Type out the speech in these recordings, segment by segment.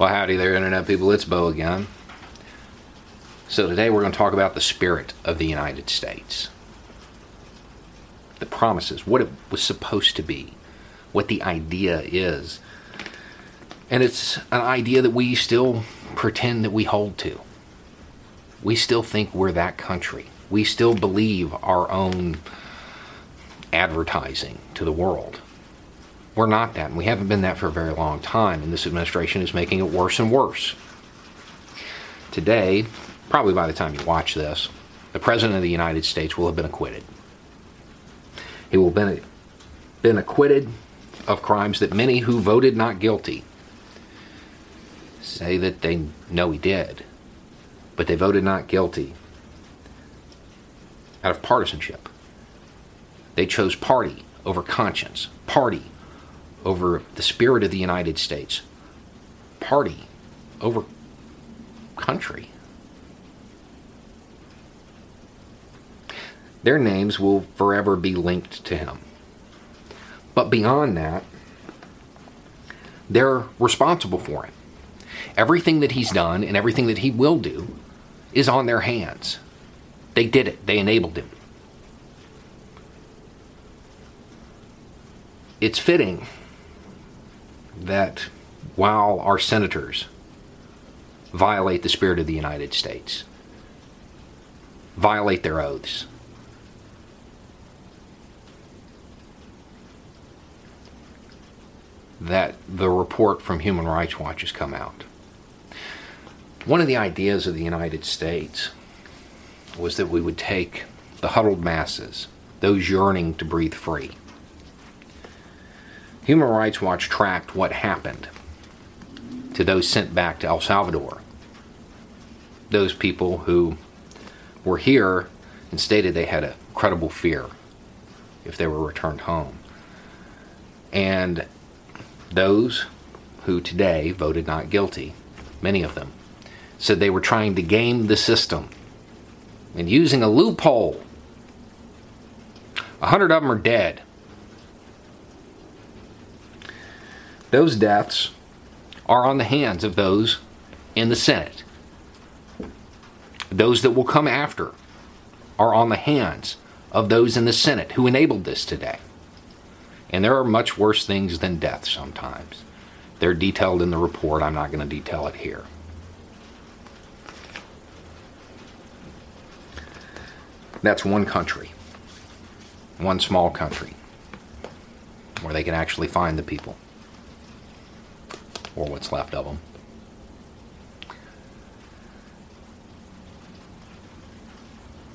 Well, howdy there, Internet people. It's Beau again. So, today we're going to talk about the spirit of the United States. The promises, what it was supposed to be, what the idea is. And it's an idea that we still pretend that we hold to. We still think we're that country. We still believe our own advertising to the world. We're not that, and we haven't been that for a very long time, and this administration is making it worse and worse. Today, probably by the time you watch this, the President of the United States will have been acquitted. He will have been, been acquitted of crimes that many who voted not guilty say that they know he did, but they voted not guilty out of partisanship. They chose party over conscience, party over the spirit of the United States, party over country. Their names will forever be linked to him. But beyond that, they're responsible for him. Everything that he's done and everything that he will do is on their hands. They did it, they enabled him. It's fitting that while our senators violate the spirit of the United States, violate their oaths, that the report from Human Rights Watch has come out. One of the ideas of the United States was that we would take the huddled masses, those yearning to breathe free, Human Rights Watch tracked what happened to those sent back to El Salvador. Those people who were here and stated they had a credible fear if they were returned home. And those who today voted not guilty, many of them, said they were trying to game the system and using a loophole. A hundred of them are dead. Those deaths are on the hands of those in the Senate. Those that will come after are on the hands of those in the Senate who enabled this today. And there are much worse things than death sometimes. They're detailed in the report. I'm not going to detail it here. That's one country, one small country, where they can actually find the people or what's left of them.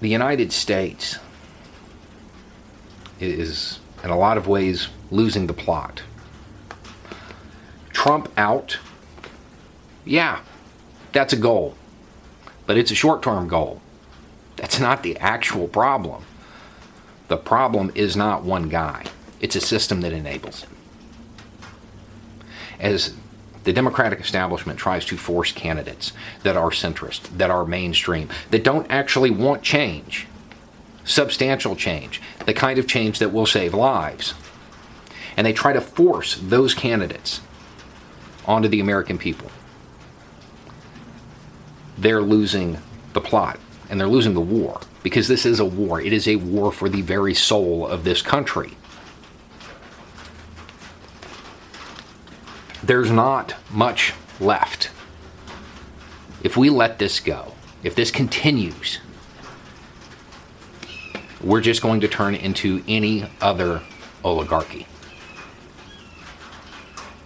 The United States is, in a lot of ways, losing the plot. Trump out, yeah, that's a goal, but it's a short term goal. That's not the actual problem. The problem is not one guy, it's a system that enables him. As the Democratic establishment tries to force candidates that are centrist, that are mainstream, that don't actually want change, substantial change, the kind of change that will save lives. And they try to force those candidates onto the American people. They're losing the plot and they're losing the war because this is a war. It is a war for the very soul of this country. There's not much left. If we let this go, if this continues, we're just going to turn into any other oligarchy.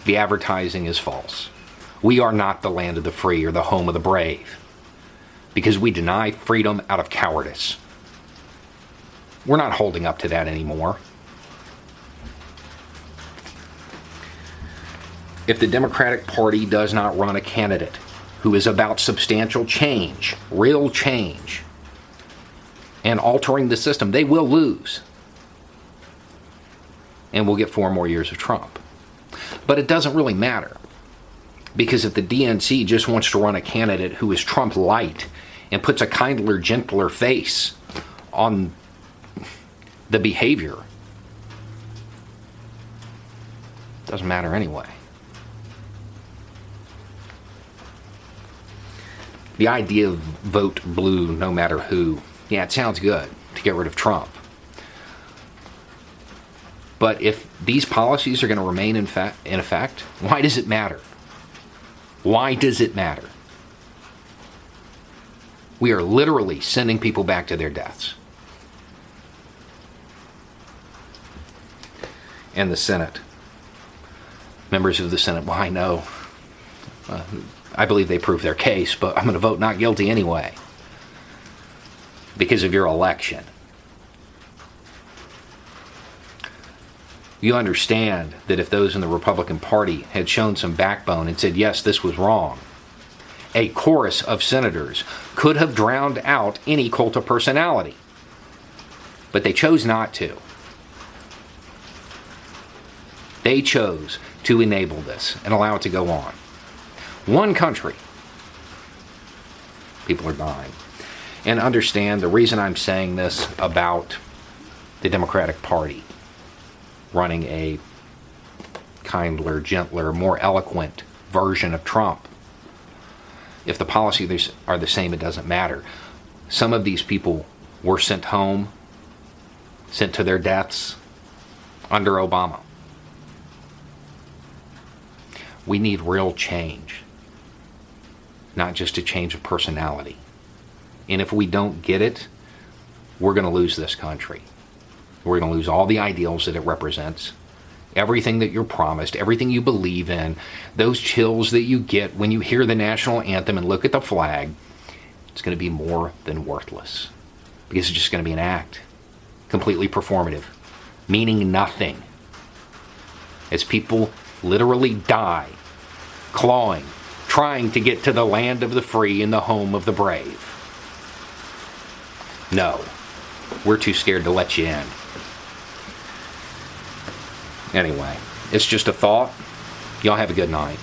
The advertising is false. We are not the land of the free or the home of the brave because we deny freedom out of cowardice. We're not holding up to that anymore. If the Democratic Party does not run a candidate who is about substantial change, real change, and altering the system, they will lose. And we'll get four more years of Trump. But it doesn't really matter. Because if the DNC just wants to run a candidate who is Trump light and puts a kindler, gentler face on the behavior, it doesn't matter anyway. The idea of vote blue no matter who, yeah, it sounds good to get rid of Trump. But if these policies are going to remain in, fa- in effect, why does it matter? Why does it matter? We are literally sending people back to their deaths. And the Senate. Members of the Senate, well, I know. Uh, I believe they proved their case, but I'm going to vote not guilty anyway because of your election. You understand that if those in the Republican Party had shown some backbone and said, yes, this was wrong, a chorus of senators could have drowned out any cult of personality. But they chose not to. They chose to enable this and allow it to go on. One country. People are dying. And understand the reason I'm saying this about the Democratic Party running a kindler, gentler, more eloquent version of Trump if the policies are the same, it doesn't matter. Some of these people were sent home, sent to their deaths under Obama. We need real change, not just a change of personality. And if we don't get it, we're going to lose this country. We're going to lose all the ideals that it represents everything that you're promised, everything you believe in, those chills that you get when you hear the national anthem and look at the flag, it's going to be more than worthless. Because it's just going to be an act, completely performative, meaning nothing. As people literally die, clawing, trying to get to the land of the free and the home of the brave. No, we're too scared to let you in. Anyway, it's just a thought. Y'all have a good night.